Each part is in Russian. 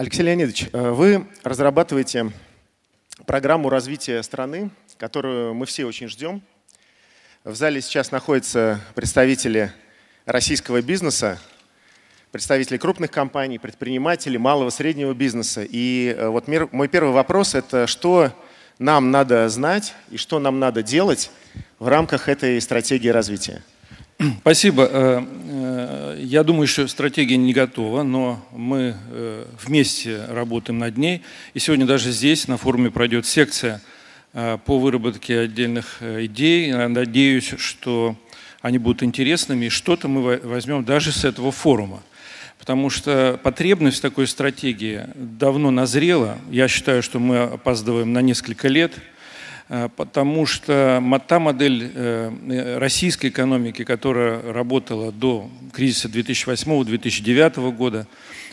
Алексей Леонидович, э, вы разрабатываете программу развития страны, которую мы все очень ждем. В зале сейчас находятся представители российского бизнеса, представители крупных компаний, предприниматели, малого, среднего бизнеса. И э, вот мой первый вопрос – это что нам надо знать и что нам надо делать в рамках этой стратегии развития? Спасибо. Э, э, я думаю, что стратегия не готова, но мы вместе работаем над ней. И сегодня даже здесь на форуме пройдет секция по выработке отдельных идей. Надеюсь, что они будут интересными, и что-то мы возьмем даже с этого форума. Потому что потребность такой стратегии давно назрела. Я считаю, что мы опаздываем на несколько лет, э, потому что та модель э, российской экономики, которая работала до кризиса 2008-2009 года,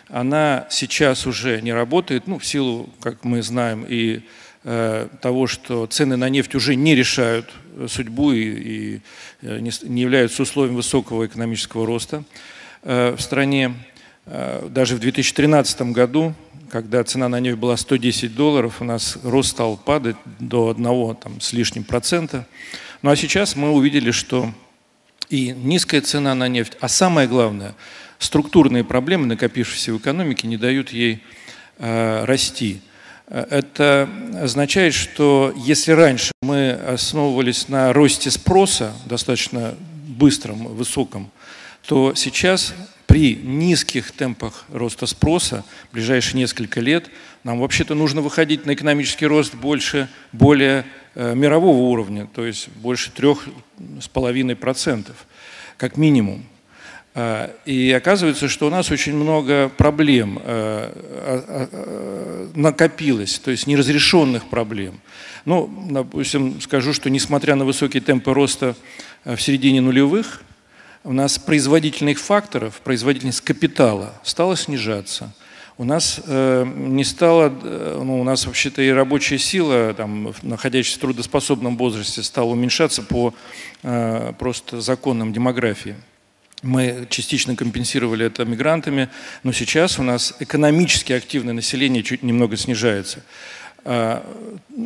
она сейчас уже не работает, ну, в силу, как мы знаем, и э, того, что цены на нефть уже не решают судьбу и, и не являются условием высокого экономического роста в стране. Э, даже в 2013 году, когда цена на нефть была 110 долларов, у нас рост стал падать до одного там, с лишним процента. Ну а сейчас мы увидели, что и низкая цена на нефть, а самое главное, структурные проблемы, накопившиеся в экономике, не дают ей э, расти. Э, это означает, что если раньше мы основывались на росте спроса, достаточно быстром, высоком, то сейчас при низких темпах роста спроса в ближайшие несколько лет нам вообще-то нужно выходить на экономический рост больше, более э, мирового уровня, то есть больше трех с половиной процентов, как минимум. Э, и оказывается, что у нас очень много проблем э, накопилось, то есть неразрешенных проблем. Ну, допустим, скажу, что несмотря на высокие темпы роста в середине нулевых, у нас производительных факторов, производительность капитала стала снижаться. У нас э, не стало, э, ну, у нас вообще-то и рабочая сила, там, находящаяся в трудоспособном возрасте, стала уменьшаться по э, просто законам демографии. Мы частично компенсировали это мигрантами, но сейчас у нас экономически активное население чуть немного снижается. А,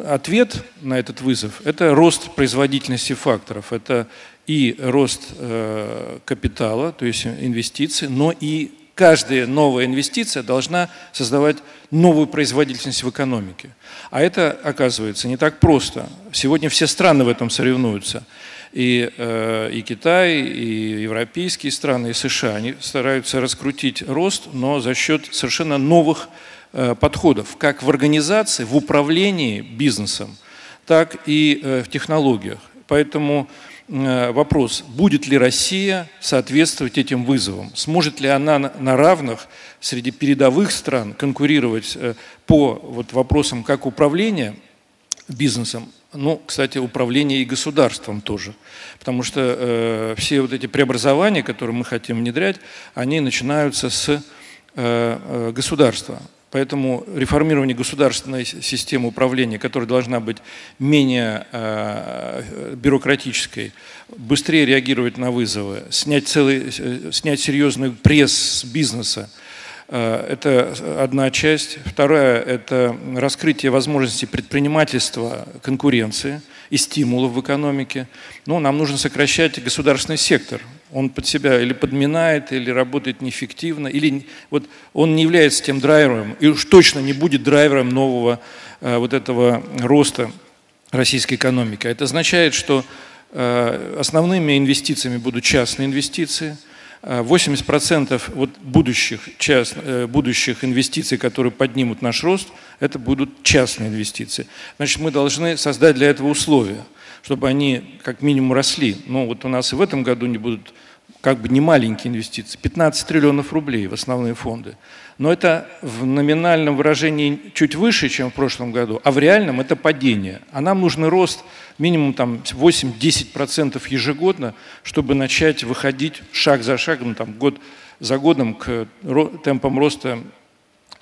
ответ на этот вызов – это рост производительности факторов, это и рост э, капитала, то есть инвестиции, но и каждая новая инвестиция должна создавать новую производительность в экономике. А это, оказывается, не так просто. Сегодня все страны в этом соревнуются. И, э, и Китай, и европейские страны, и США, они стараются раскрутить рост, но за счет совершенно новых э, подходов, как в организации, в управлении бизнесом, так и в технологиях. Поэтому Э, вопрос, будет ли Россия соответствовать этим вызовам, сможет ли она на равных среди передовых стран конкурировать э, по вот вопросам как управления бизнесом, ну, кстати, управления и государством тоже. Потому что э, все вот эти преобразования, которые мы хотим внедрять, они начинаются с э, э государства. Поэтому реформирование государственной системы управления, которая должна быть менее э, бюрократической, быстрее реагировать на вызовы, снять, целый, э, снять серьезный пресс с бизнеса, э, это одна часть. Вторая – это раскрытие возможностей предпринимательства, конкуренции и стимулов в экономике. Ну, нам нужно сокращать государственный сектор он под себя или подминает, или работает неэффективно, или вот он не является тем драйвером, и уж точно не будет драйвером нового э, вот этого роста российской экономики. Это означает, что э, основными инвестициями будут частные инвестиции. 80% э, вот будущих, част, э, будущих инвестиций, которые поднимут наш рост, это будут частные инвестиции. Значит, мы должны создать для этого условия – чтобы они как минимум росли. Но вот у нас и в этом году не будут как бы не маленькие инвестиции, 15 триллионов рублей в основные фонды. Но это в номинальном выражении чуть выше, чем в прошлом году, а в реальном это падение. А нам нужен рост минимум там 8-10% ежегодно, чтобы начать выходить шаг за шагом, там, год за годом к темпам роста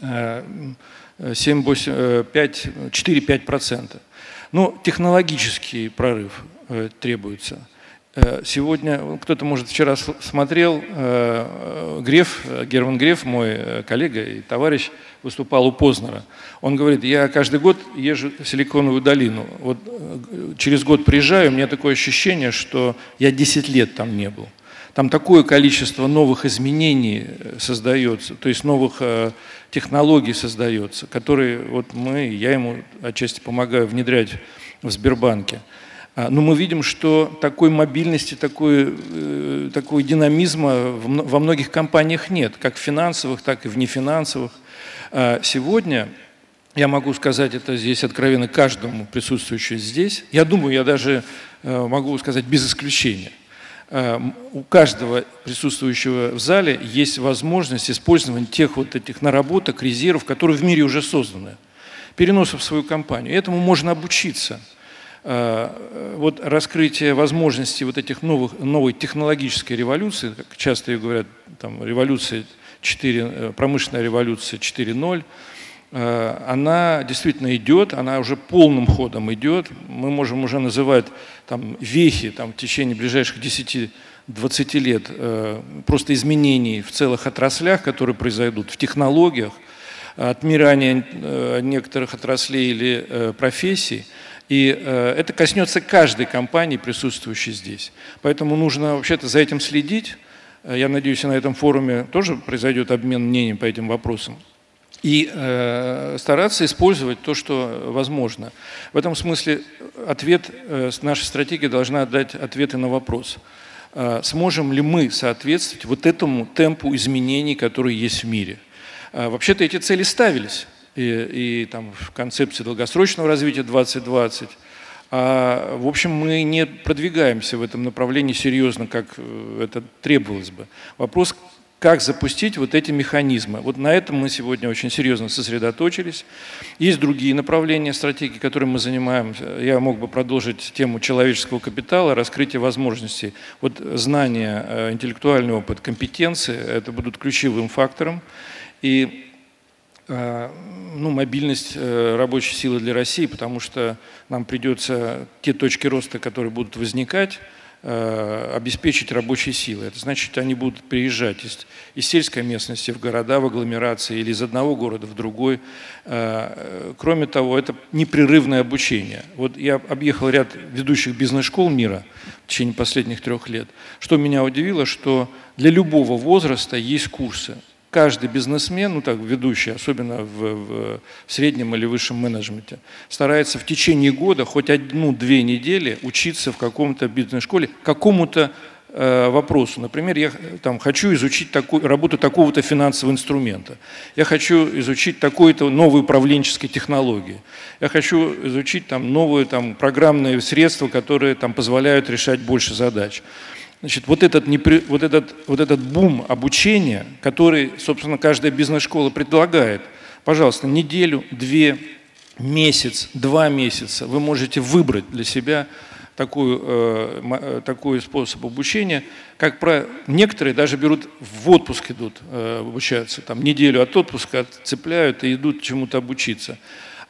4-5%. Ну, технологический прорыв э, требуется. Э, сегодня, кто-то, может, вчера смотрел, э, Греф, Герман Греф, мой коллега и товарищ, выступал у Познера. Он говорит, я каждый год езжу в Силиконовую долину. Вот через год приезжаю, у меня такое ощущение, что я 10 лет там не был. Там такое количество новых изменений создается, то есть новых технологий создается, которые вот мы, я ему отчасти помогаю внедрять в Сбербанке. А, но мы видим, что такой мобильности, такой, э, такой динамизма во многих компаниях нет, как финансовых, так и в нефинансовых. А, сегодня я могу сказать это здесь откровенно каждому присутствующему здесь. Я думаю, я даже э, могу сказать без исключения. А, у каждого присутствующего в зале есть возможность использования тех вот этих наработок, резервов, которые в мире уже созданы, переноса в свою компанию. Этому можно обучиться – Э, вот раскрытие возможностей вот этих новых, новой технологической революции, как часто ее говорят, там, революция 4, э, промышленная революция 4.0, э, она действительно идет, она уже полным ходом идет. Мы можем уже называть там, вехи там, в течение ближайших 10-20 лет просто изменений в целых отраслях, которые произойдут, в технологиях, отмирание некоторых отраслей или профессий – и э, это коснется каждой компании, присутствующей здесь. Поэтому нужно вообще-то за этим следить. Э, я надеюсь, на этом форуме тоже произойдет обмен мнением по этим вопросам. И э, стараться использовать то, что возможно. В этом смысле ответ, э, наша стратегия должна дать ответы на вопрос. Э, сможем ли мы соответствовать вот этому темпу изменений, которые есть в мире? Э, вообще-то эти цели ставились и, и там, в концепции долгосрочного развития 2020. А, в общем, мы не продвигаемся в этом направлении серьезно, как э, это требовалось бы. Вопрос, как запустить вот эти механизмы. Вот на этом мы сегодня очень серьезно сосредоточились. Есть другие направления стратегии, которыми мы занимаемся. Я мог бы продолжить тему человеческого капитала, раскрытия возможностей. Вот знания, э, интеллектуальный опыт, компетенции – это будут ключевым фактором. И Э, ну, мобильность э, рабочей силы для России, потому что нам придется те точки роста, которые будут возникать, обеспечить рабочей силой. Это значит, они будут приезжать из, из сельской местности в города, в агломерации или из одного города в другой. Кроме того, это непрерывное обучение. Вот я объехал ряд ведущих бизнес-школ мира в течение последних трех лет. Что меня удивило, что для любого возраста есть курсы каждый бизнесмен, ну так, ведущий, особенно в, в, среднем или высшем менеджменте, старается в течение года хоть одну-две недели учиться в каком-то бизнес-школе какому-то э, вопросу. Например, я там, хочу изучить такую, работу такого-то финансового инструмента. Я хочу изучить такую-то новую управленческую технологию. Я хочу изучить там, новые там, программные средства, которые там, позволяют решать больше задач. Значит, вот этот, вот, этот, вот этот бум обучения, который, собственно, каждая бизнес-школа предлагает, пожалуйста, неделю, две, месяц, два месяца вы можете выбрать для себя такую, э, э такой способ обучения. Как про некоторые даже берут в отпуск идут э, обучаться, там неделю от отпуска отцепляют и идут чему-то обучиться.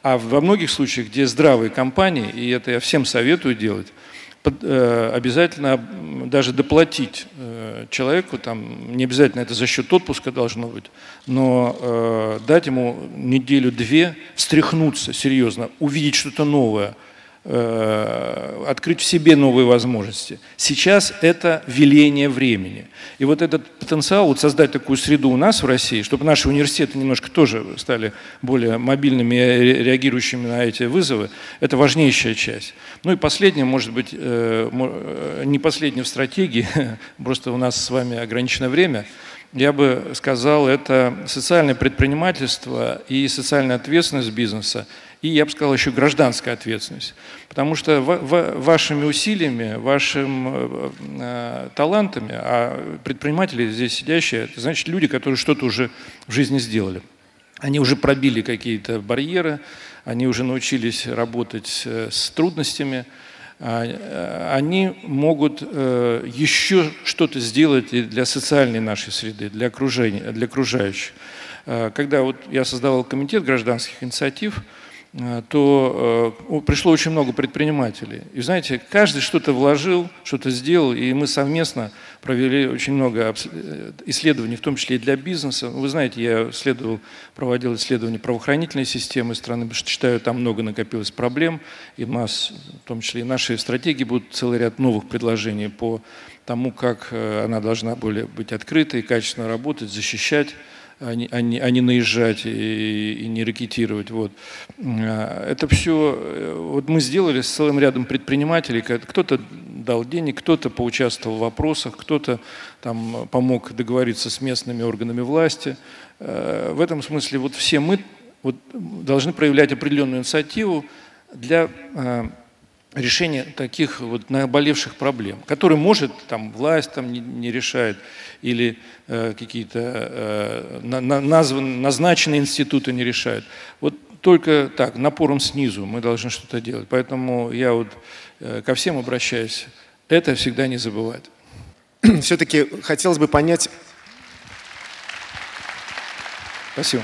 А во многих случаях, где здравые компании, и это я всем советую делать, обязательно даже доплатить э, человеку, там, не обязательно это за счет отпуска должно быть, но э, дать ему неделю-две встряхнуться серьезно, увидеть что-то новое – Э, открыть в себе новые возможности. Сейчас это веление времени. И вот этот потенциал, вот создать такую среду у нас в России, чтобы наши университеты немножко тоже стали более мобильными и реагирующими на эти вызовы, это важнейшая часть. Ну и последнее, может быть, э, э, не последнее в стратегии, просто у нас с вами ограниченное время, я бы сказал, это социальное предпринимательство и социальная ответственность бизнеса и, я бы сказал, еще гражданская ответственность. Потому что вашими усилиями, вашими э, э, талантами, а предприниматели здесь сидящие, это значит люди, которые что-то уже в жизни сделали. Они уже пробили какие-то барьеры, они уже научились работать э, с трудностями, а, они могут еще что-то сделать и для социальной нашей среды, для окружения, для окружающих. Когда вот я создавал комитет гражданских инициатив, то э, пришло очень много предпринимателей. И знаете, каждый что-то вложил, что-то сделал, и мы совместно провели очень много э, исследований, в том числе и для бизнеса. Вы знаете, я исследовал, проводил исследования правоохранительной системы страны, потому что считаю, там много накопилось проблем, и у нас, в том числе и наши стратегии, будут целый ряд новых предложений по тому, как она должна более быть открытой, качественно работать, защищать а а не, а не наезжать и, и не ракетировать. Вот. А, это все э, вот мы сделали с целым рядом предпринимателей. Кто-то дал денег, кто-то поучаствовал в вопросах, кто-то там помог договориться с местными органами власти. Э, в этом смысле вот все мы вот, должны проявлять определенную инициативу для решения таких вот наболевших проблем, которые, может, там власть там не, не решает, или э, какие-то э, на, названы, назначенные институты не решают. Вот только так, напором снизу мы должны что-то делать. Поэтому я вот э, ко всем обращаюсь, это всегда не забывать. Все-таки хотелось бы понять... Спасибо.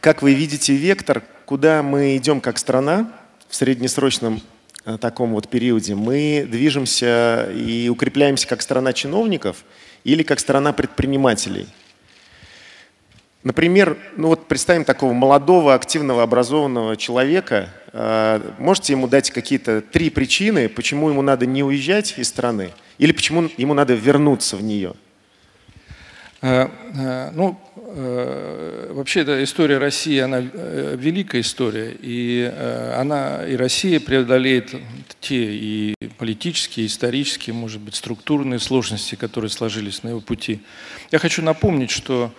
Как вы видите вектор, куда мы идем как страна, в среднесрочном э, таком вот периоде мы движемся и укрепляемся как страна чиновников или как страна предпринимателей. Например, ну вот представим такого молодого, активного, образованного человека. Э, можете ему дать какие-то три причины, почему ему надо не уезжать из страны или почему ему надо вернуться в нее? Э, э, ну, э, вообще эта история России, она великая история, и она, и Россия преодолеет те и политические, и исторические, может быть, структурные сложности, которые сложились на его пути. Я хочу напомнить, что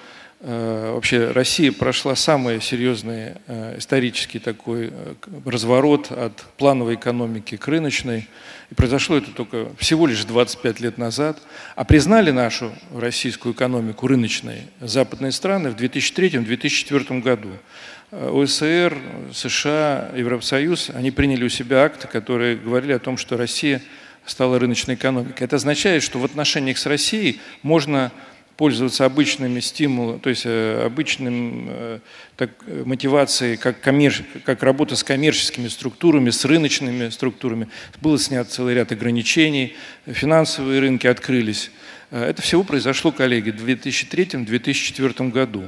вообще Россия прошла самый серьезный э, исторический такой э, разворот от плановой экономики к рыночной. И произошло это только всего лишь 25 лет назад. А признали нашу российскую экономику рыночной западные страны в 2003-2004 году. ОСР, США, Евросоюз, они приняли у себя акты, которые говорили о том, что Россия стала рыночной экономикой. Это означает, что в отношениях с Россией можно пользоваться обычными стимулами, то есть э, обычным э, так, мотивацией, как, коммер... как работа с коммерческими структурами, с рыночными структурами. Было снят целый ряд ограничений, финансовые рынки открылись. Э, это всего произошло, коллеги, в 2003-2004 году.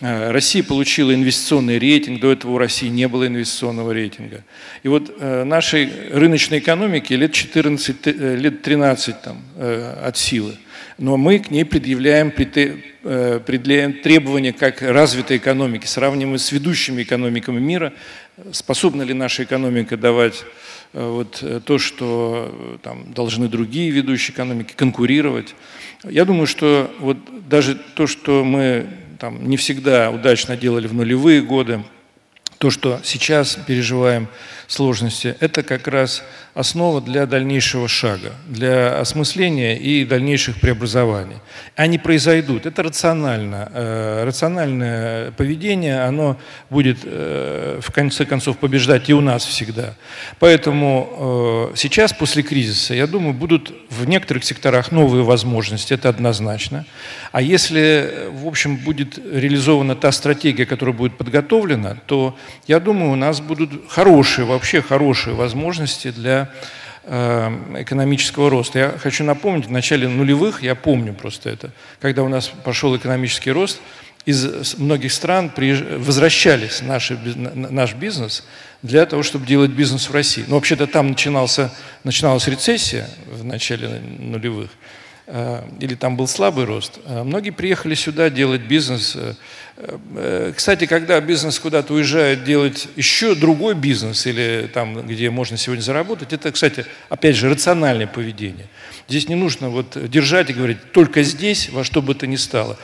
Россия получила инвестиционный рейтинг, до этого у России не было инвестиционного рейтинга. И вот нашей рыночной экономике лет 14, лет 13 там, от силы но мы к ней предъявляем, э, предъявляем требования как развитой экономики, сравниваем с ведущими экономиками мира, способна ли наша экономика давать э, вот э, то, что там, должны другие ведущие экономики конкурировать. Я думаю, что вот даже то, что мы там, не всегда удачно делали в нулевые годы, то, что сейчас переживаем сложности, это как раз основа для дальнейшего шага, для осмысления и дальнейших преобразований. Они произойдут. Это рационально. Э, рациональное поведение, оно будет э, в конце концов побеждать и у нас всегда. Поэтому э, сейчас, после кризиса, я думаю, будут в некоторых секторах новые возможности, это однозначно. А если, в общем, будет реализована та стратегия, которая будет подготовлена, то, я думаю, у нас будут хорошие, вообще хорошие возможности для Э, экономического роста. Я хочу напомнить, в начале нулевых, я помню просто это, когда у нас пошел экономический рост, из многих стран возвращались наши, наш бизнес для того, чтобы делать бизнес в России. Но вообще-то там начинался, начиналась рецессия в начале нулевых. Э, или там был слабый рост, э, многие приехали сюда делать бизнес. Э, кстати, когда бизнес куда-то уезжает делать еще другой бизнес, или там, где можно сегодня заработать, это, кстати, опять же, рациональное поведение. Здесь не нужно вот держать и говорить только здесь, во что бы то ни стало.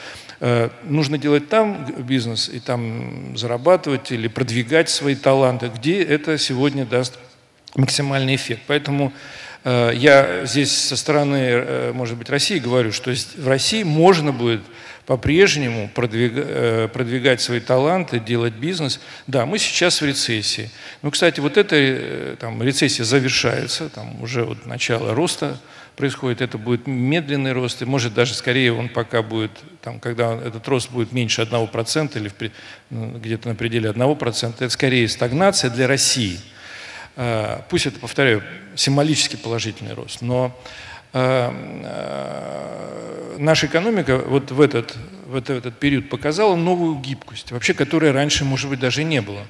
Нужно делать там бизнес и там зарабатывать или продвигать свои таланты, где это сегодня даст максимальный эффект. Поэтому я здесь со стороны, э, может быть, России говорю, что в России можно будет по-прежнему э, продвигать, свои таланты, делать бизнес. Да, мы сейчас в рецессии. Ну, кстати, вот эта там, рецессия завершается, там уже вот начало роста происходит, это будет медленный рост, и может даже скорее он пока будет, там, когда этот рост будет меньше 1% или ну, где-то на пределе 1%, это скорее стагнация для России. А, пусть это, повторяю, символически положительный рост, но а, а, наша экономика вот в этот, в этот период показала новую гибкость, вообще которой раньше, может быть, даже не было.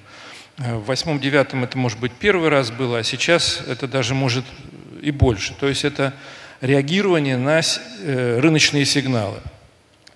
В восьмом-девятом это, может быть, первый раз было, а сейчас это даже может и больше. То есть это реагирование на э, рыночные сигналы.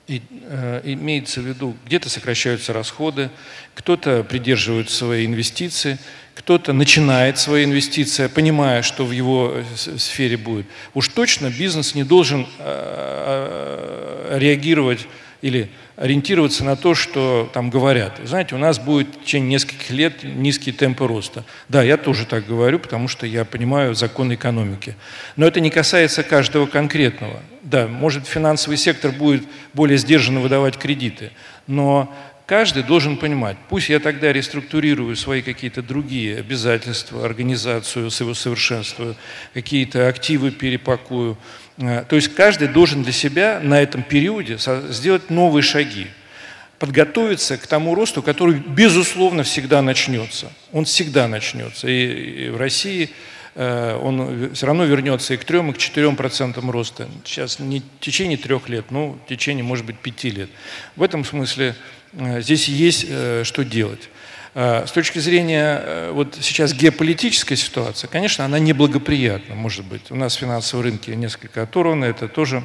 И, э, имеется в виду, где-то сокращаются расходы, кто-то придерживает свои инвестиции, кто-то начинает свои инвестиции, понимая, что в его э, сфере будет. Уж точно бизнес не должен э, реагировать или ориентироваться на то, что там говорят. Знаете, у нас будет в течение нескольких лет низкие темпы роста. Да, я тоже так говорю, потому что я понимаю законы экономики. Но это не касается каждого конкретного. Да, может финансовый сектор будет более сдержанно выдавать кредиты, но каждый должен понимать, пусть я тогда реструктурирую свои какие-то другие обязательства, организацию совершенствую, какие-то активы перепакую, Э, то есть каждый должен для себя на этом периоде сделать новые шаги, подготовиться к тому росту, который, безусловно, всегда начнется. Он всегда начнется. И в России э, он все равно вернется и к 3, и к 4 процентам роста. Сейчас не в течение трех лет, но в течение, может быть, пяти лет. В этом смысле здесь есть что делать. Э, с точки зрения э, вот сейчас геополитической ситуации, конечно, она неблагоприятна, может быть. У нас финансовые рынки несколько оторваны, это тоже,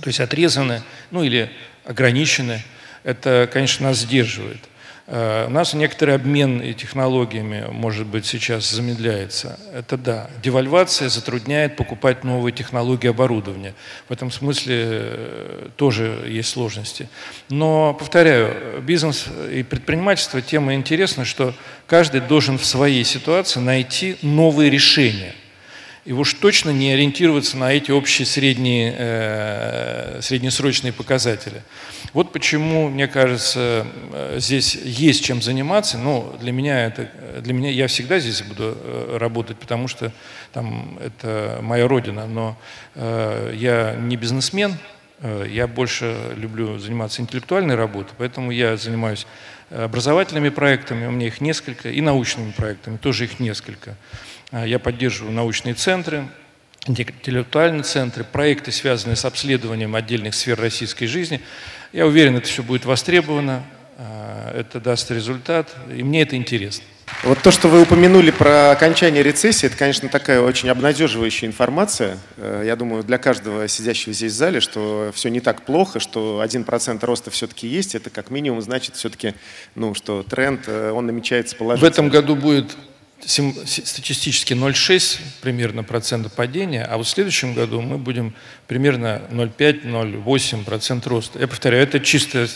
то есть отрезаны, ну или ограничены. Это, конечно, нас сдерживает. Э, у нас некоторый обмен технологиями, может быть, сейчас замедляется. Это да. Девальвация затрудняет покупать новые технологии оборудования. В этом смысле э, тоже есть сложности. Но, повторяю, бизнес и предпринимательство тема интересна, что каждый должен в своей ситуации найти новые решения – и уж точно не ориентироваться на эти общие средние, э, среднесрочные показатели. Вот почему, мне кажется, э, здесь есть чем заниматься. Но для меня это, для меня я всегда здесь буду э, работать, потому что там это моя родина. Но э, я не бизнесмен, э, я больше люблю заниматься интеллектуальной работой, поэтому я занимаюсь образовательными проектами, у меня их несколько, и научными проектами, тоже их несколько. А, я поддерживаю научные центры, интеллектуальные центры, проекты, связанные с обследованием отдельных сфер российской жизни. Я уверен, это все будет востребовано, а, это даст результат, и мне это интересно. Вот то, что вы упомянули про окончание рецессии, это, конечно, такая очень обнадеживающая информация. Э, я думаю, для каждого сидящего здесь в зале, что все не так плохо, что 1% роста все-таки есть. Это как минимум значит все-таки, ну, что тренд, э, он намечается положительно. В этом году будет статистически 0,6 примерно процента падения, а вот в следующем году мы будем примерно 0,5-0,8 процент роста. Я повторяю, это чисто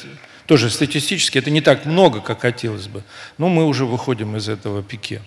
тоже статистически, это не так много, как хотелось бы, но мы уже выходим из этого пике.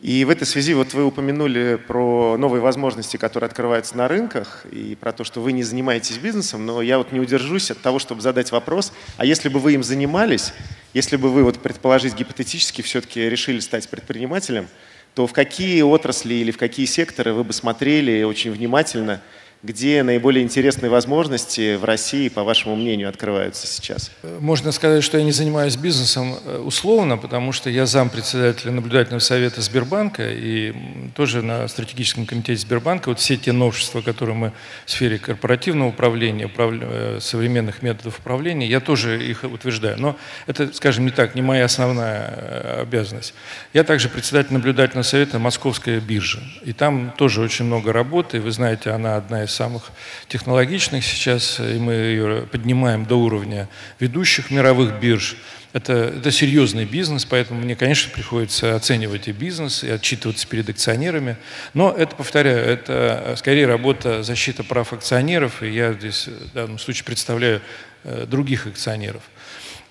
И в этой связи вот вы упомянули про новые возможности, которые открываются на рынках, и про то, что вы не занимаетесь бизнесом, но я вот не удержусь от того, чтобы задать вопрос, а если бы вы им занимались, если бы вы, вот предположить гипотетически, все-таки решили стать предпринимателем, то в какие отрасли или в какие секторы вы бы смотрели очень внимательно – где наиболее интересные возможности в России, по вашему мнению, открываются сейчас? Можно сказать, что я не занимаюсь бизнесом э, условно, потому что я зам председателя наблюдательного совета Сбербанка и тоже на стратегическом комитете Сбербанка. Вот все те новшества, которые мы в сфере корпоративного управления, управля... Э, современных методов управления, я тоже их утверждаю. Но это, скажем, не так, не моя основная э, обязанность. Я также председатель наблюдательного совета Московской биржи. И там тоже очень много работы. Вы знаете, она одна из из самых технологичных сейчас, и мы ее поднимаем до уровня ведущих мировых бирж. Это, это серьезный бизнес, поэтому мне, конечно, приходится оценивать и бизнес, и отчитываться перед акционерами. Но это, повторяю, это скорее работа защиты прав акционеров, и я здесь в данном случае представляю э, других акционеров.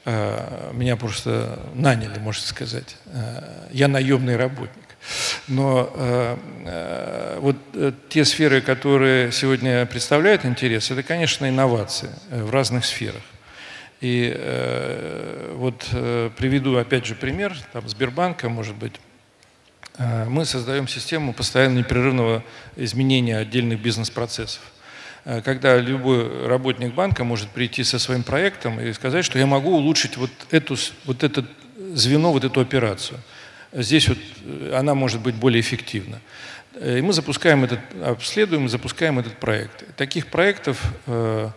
Э, меня просто наняли, можно сказать. Э, я наемный работник. Но э, э, вот э, те сферы, которые сегодня представляют интерес, это, конечно, инновации в разных сферах. И вот приведу опять же пример там, Сбербанка, может быть, мы создаем систему постоянно непрерывного изменения отдельных бизнес-процессов. Когда любой работник банка может прийти со своим проектом и сказать, что я могу улучшить вот, эту, вот это звено, вот эту операцию. Здесь вот она может быть более эффективна. И мы запускаем этот, обследуем, запускаем этот проект. Таких проектов э,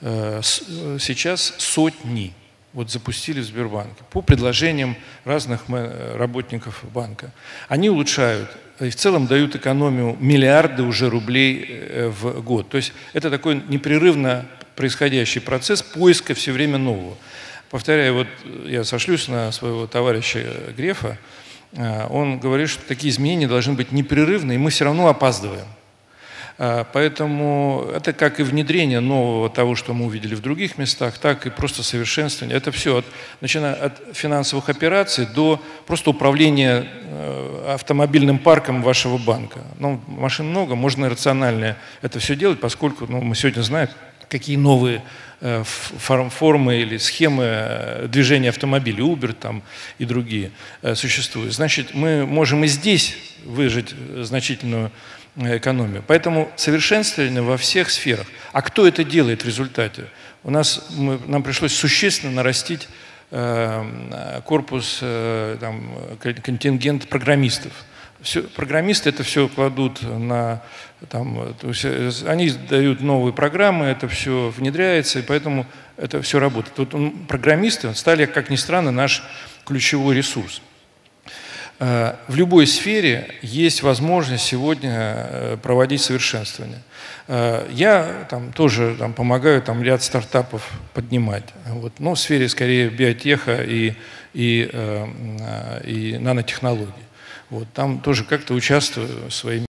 э, сейчас сотни вот запустили в Сбербанке по предложениям разных работников банка. Они улучшают и в целом дают экономию миллиарды уже рублей э, в год. То есть это такой непрерывно происходящий процесс поиска все время нового. Повторяю, вот я сошлюсь на своего товарища Грефа, э, он говорит, что такие изменения должны быть непрерывны, и мы все равно опаздываем. А, поэтому это как и внедрение нового того, что мы увидели в других местах, так и просто совершенствование. Это все, от, начиная от финансовых операций до просто управления э, автомобильным парком вашего банка. Ну, машин много, можно рационально это все делать, поскольку ну, мы сегодня знаем, какие новые э, формы или схемы э, движения автомобилей, Uber там и другие существуют. Значит, мы можем и здесь выжить значительную экономию. Поэтому совершенствование во всех сферах. А кто это делает в результате? У нас мы, нам пришлось существенно нарастить э, корпус, э, там, контингент программистов. Все, программисты это все кладут на там, то есть э, они дают новые программы, это все внедряется, и поэтому это все работает. Вот программисты стали, как ни странно, наш ключевой ресурс. Э, в любой сфере есть возможность сегодня э, проводить совершенствование. Я там, тоже там, помогаю там, ряд стартапов поднимать. Вот. Но в сфере скорее биотеха и, и, и нанотехнологий. Вот. Там тоже как-то участвую своими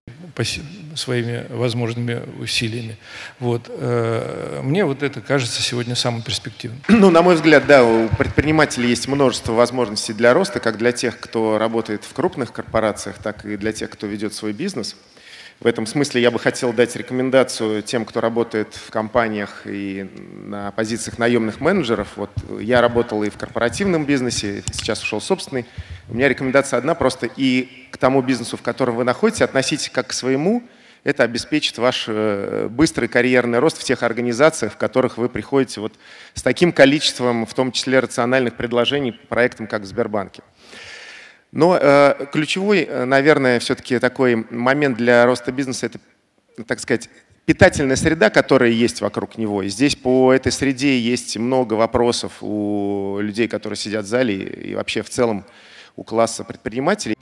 своими возможными усилиями. Вот. Э, мне вот это кажется сегодня самым перспективным. Ну, на мой взгляд, да, у предпринимателей есть множество возможностей для роста, как для тех, кто работает в крупных корпорациях, так и для тех, кто ведет свой бизнес. В этом смысле я бы хотел дать рекомендацию тем, кто работает в компаниях и на позициях наемных менеджеров. Вот я работал и в корпоративном бизнесе, сейчас ушел собственный. У меня рекомендация одна просто и к тому бизнесу, в котором вы находитесь, относитесь как к своему. Это обеспечит ваш э, быстрый карьерный рост в тех организациях, в которых вы приходите вот с таким количеством, в том числе рациональных предложений по проектам, как в Сбербанке. Но э, ключевой, э, наверное, все-таки такой момент для роста бизнеса – это, так сказать, питательная среда, которая есть вокруг него. И здесь по этой среде есть много вопросов у людей, которые сидят в зале и вообще в целом у класса предпринимателей.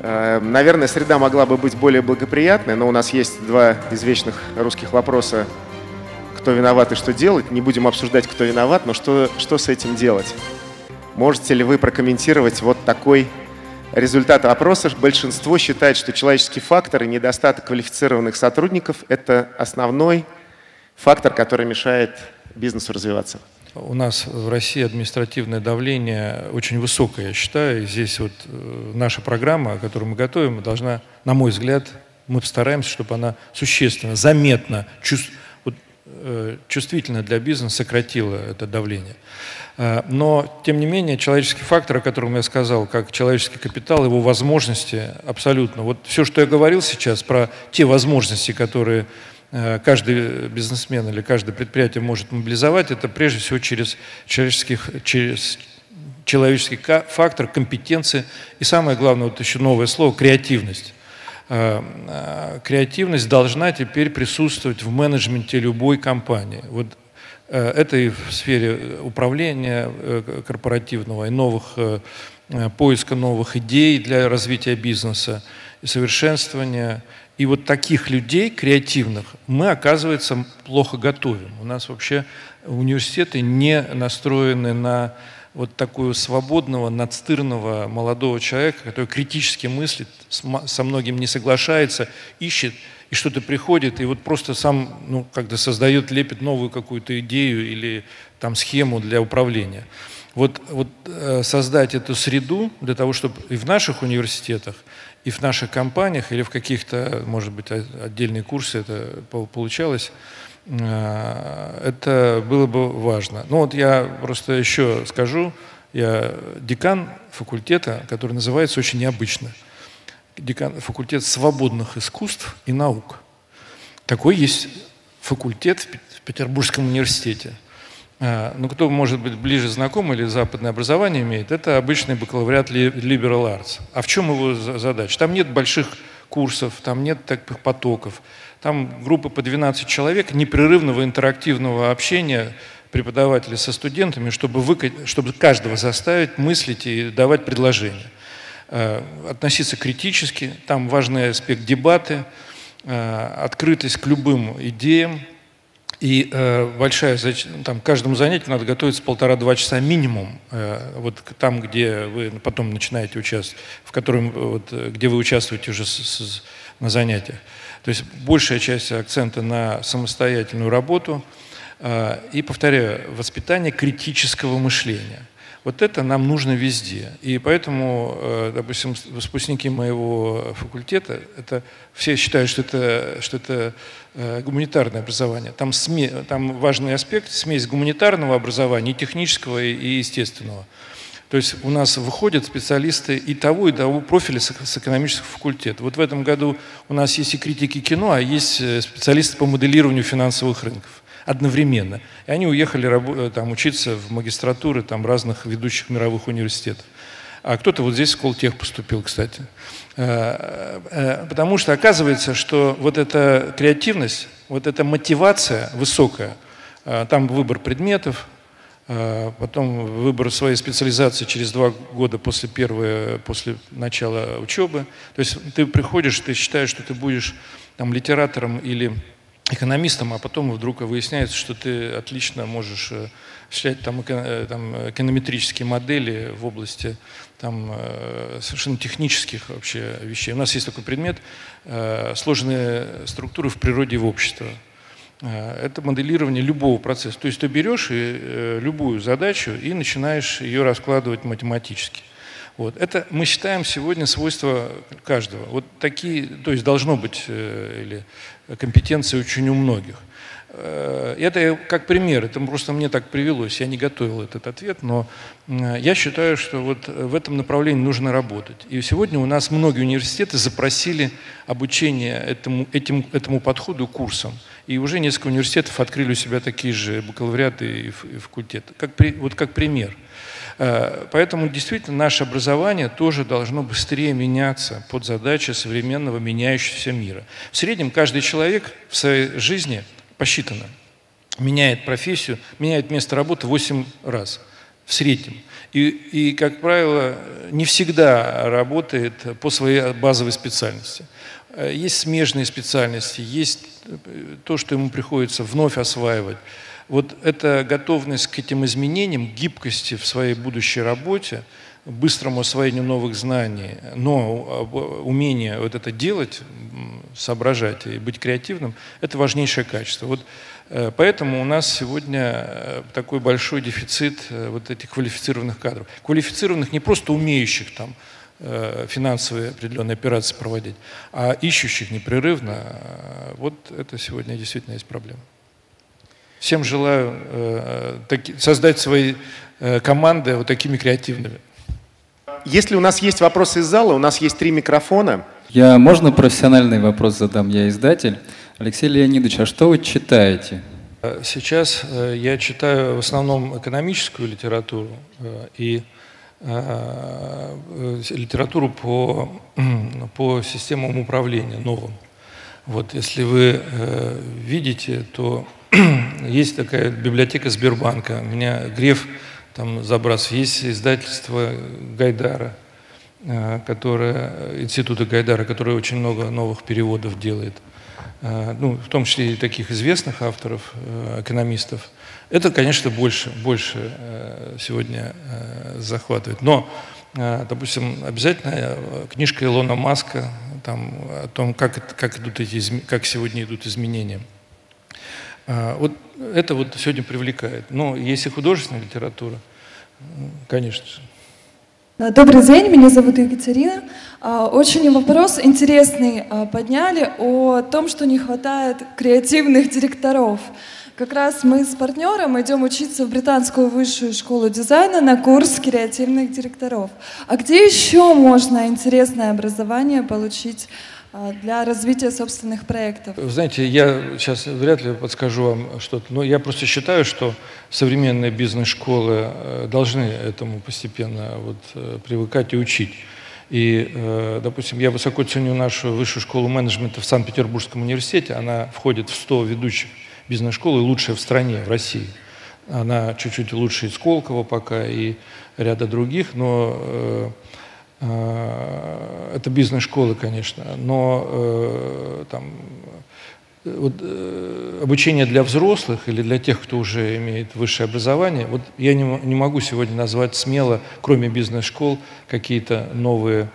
Э, наверное, среда могла бы быть более благоприятной, но у нас есть два извечных русских вопроса кто виноват и что делать. Не будем обсуждать, кто виноват, но что, что с этим делать? Можете ли вы прокомментировать вот такой результаты опроса большинство считает, что человеческий фактор и недостаток квалифицированных сотрудников – это основной фактор, который мешает бизнесу развиваться. У нас в России административное давление очень высокое, я считаю. И здесь вот э, наша программа, которую мы готовим, должна, на мой взгляд, мы постараемся, чтобы она существенно, заметно, чувств, вот, э, чувствительно для бизнеса сократила это давление. Э, но, тем не менее, человеческий фактор, о котором я сказал, как человеческий капитал, его возможности, абсолютно. Вот все, что я говорил сейчас про те возможности, которые э, каждый бизнесмен или каждое предприятие может мобилизовать, это прежде всего через, человеческих, через человеческий фактор, компетенции и самое главное, вот еще новое слово, креативность. Э, креативность должна теперь присутствовать в менеджменте любой компании. Вот Э, это и в сфере управления э, корпоративного, и новых, э, поиска новых идей для развития бизнеса, и совершенствования. И вот таких людей креативных мы, оказывается, плохо готовим. У нас вообще университеты не настроены на вот такую свободного, надстырного молодого человека, который критически мыслит, со многим не соглашается, ищет и что-то приходит, и вот просто сам, ну, когда создает, лепит новую какую-то идею или там схему для управления. Вот, вот э, создать эту среду для того, чтобы и в наших университетах, и в наших компаниях, или в каких-то, может быть, отдельные курсы это получалось, это было бы важно. Ну вот я просто еще скажу, я декан факультета, который называется очень необычно – факультет свободных искусств и наук. Такой есть факультет в Петербургском университете. А, ну, кто может быть ближе знаком или западное образование имеет, это обычный бакалавриат liberal arts. А в чем его задача? Там нет больших курсов, там нет таких потоков. Там группа по 12 человек непрерывного интерактивного общения преподавателей со студентами, чтобы, вы, чтобы каждого заставить мыслить и давать предложения. А, относиться критически, там важный аспект дебаты, а, открытость к любым идеям, и э, большая, там, каждому занятию надо готовиться полтора-два часа минимум. Э, вот там, где вы потом начинаете участвовать, в котором, вот, где вы участвуете уже с, с, на занятиях. То есть большая часть акцента на самостоятельную работу. Э, и, повторяю, воспитание критического мышления. Вот это нам нужно везде. И поэтому, э, допустим, выпускники моего факультета, это, все считают, что это, что это э, гуманитарное образование. Там, сме, там важный аспект – смесь гуманитарного образования, и технического, и естественного. То есть у нас выходят специалисты и того, и того профиля с экономического факультета. Вот в этом году у нас есть и критики кино, а есть э, специалисты по моделированию финансовых рынков одновременно. И они уехали э, там, учиться в магистратуры там, разных ведущих мировых университетов. А кто-то вот здесь в Колтех поступил, кстати. Э, э, потому что оказывается, что вот эта креативность, вот эта мотивация высокая, там выбор предметов, потом выбор своей специализации через два года после первого, после начала учебы. То есть ты приходишь, ты считаешь, что ты будешь там литератором или экономистом, а потом вдруг выясняется, что ты отлично можешь осуществлять э, там, э, там, эконометрические модели в области там, э, совершенно технических вообще вещей. У нас есть такой предмет «Сложные структуры в природе и в обществе». Это моделирование любого процесса. То есть ты берешь любую задачу и начинаешь ее раскладывать математически. Вот. Это мы считаем сегодня свойства каждого. Вот такие, то есть должно быть э, или компетенции очень у многих. Э, это как пример, это просто мне так привелось, я не готовил этот ответ, но я считаю, что вот в этом направлении нужно работать. И сегодня у нас многие университеты запросили обучение этому, этим, этому подходу курсом. И уже несколько университетов открыли у себя такие же бакалавриаты и факультеты. Как, вот как пример. Э, поэтому действительно наше образование тоже должно быстрее меняться под задачи современного меняющегося мира. В среднем каждый человек в своей жизни посчитано меняет профессию, меняет место работы 8 раз в среднем. И, и, как правило, не всегда работает по своей базовой специальности. Э, есть смежные специальности, есть то, что ему приходится вновь осваивать вот эта готовность к этим изменениям, гибкости в своей будущей работе, быстрому освоению новых знаний, но умение вот это делать, соображать и быть креативным, это важнейшее качество. Вот э, Поэтому у нас сегодня э, такой большой дефицит э, вот этих квалифицированных кадров. Квалифицированных не просто умеющих там финансовые определенные операции проводить, а ищущих непрерывно. Вот это сегодня действительно есть проблема. Всем желаю э, таки, создать свои э, команды вот такими креативными. Если у нас есть вопросы из зала, у нас есть три микрофона. Я, можно профессиональный вопрос задам? Я издатель. Алексей Леонидович, а что вы читаете? Сейчас э, я читаю в основном экономическую литературу э, и э, литературу по, по системам управления новым. Вот, если вы видите, то есть такая библиотека Сбербанка. У меня Греф там забрас. Есть издательство Гайдара, э, которое, института Гайдара, которое очень много новых переводов делает. Э, ну, в том числе и таких известных авторов, э, экономистов. Это, конечно, больше, больше сегодня захватывает. Но, допустим, обязательно книжка Илона Маска там, о том, как, как, идут эти, как сегодня идут изменения. А, вот это вот сегодня привлекает. Но если художественная литература, конечно же. Добрый день, меня зовут Екатерина. А, очень вопрос интересный а, подняли о том, что не хватает креативных директоров. как раз мы с партнером идем учиться в британскую высшую школу дизайна на курс креативных директоров. А где еще можно интересное образование получить для развития собственных проектов? Вы знаете, я сейчас вряд ли подскажу вам что-то, но я просто считаю, что современные бизнес-школы э, должны этому постепенно вот, э, привыкать и учить. И, э, допустим, я высоко ценю нашу высшую школу менеджмента в Санкт-Петербургском университете. Она входит в 100 ведущих бизнес-школ и лучшая в стране, в России. Она чуть-чуть лучше и Сколково пока, и ряда других, но э, э, это бизнес-школы, конечно, но там вот, э, обучение для взрослых или для тех, кто уже имеет высшее образование, вот я не, не могу сегодня назвать смело, кроме бизнес-школ, какие-то новые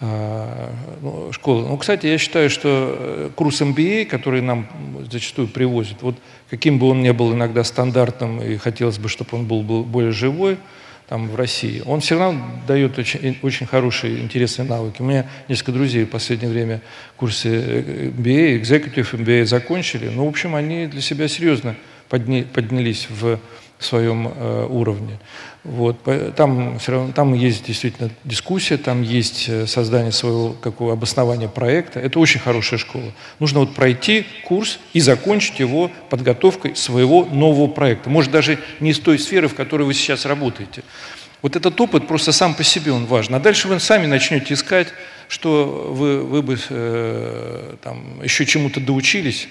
э, ну, школы. Ну, кстати, я считаю, что э, курс MBA, который нам зачастую привозят, вот каким бы он ни был иногда стандартным, и хотелось бы, чтобы он был, был более живой, там, в России, он все равно дает очень, очень хорошие, интересные навыки. У меня несколько друзей в последнее время курсы MBA, Executive MBA закончили. Ну, в общем, они для себя серьезно подня, поднялись в своем э, уровне. Вот. Там, все равно, там есть действительно дискуссия, там есть э, создание своего какого обоснования проекта. Это очень хорошая школа. Нужно вот пройти курс и закончить его подготовкой своего нового проекта. Может, даже не из той сферы, в которой вы сейчас работаете. Вот этот опыт просто сам по себе он важен. А дальше вы сами начнете искать, что вы, вы бы э, там, еще чему-то доучились,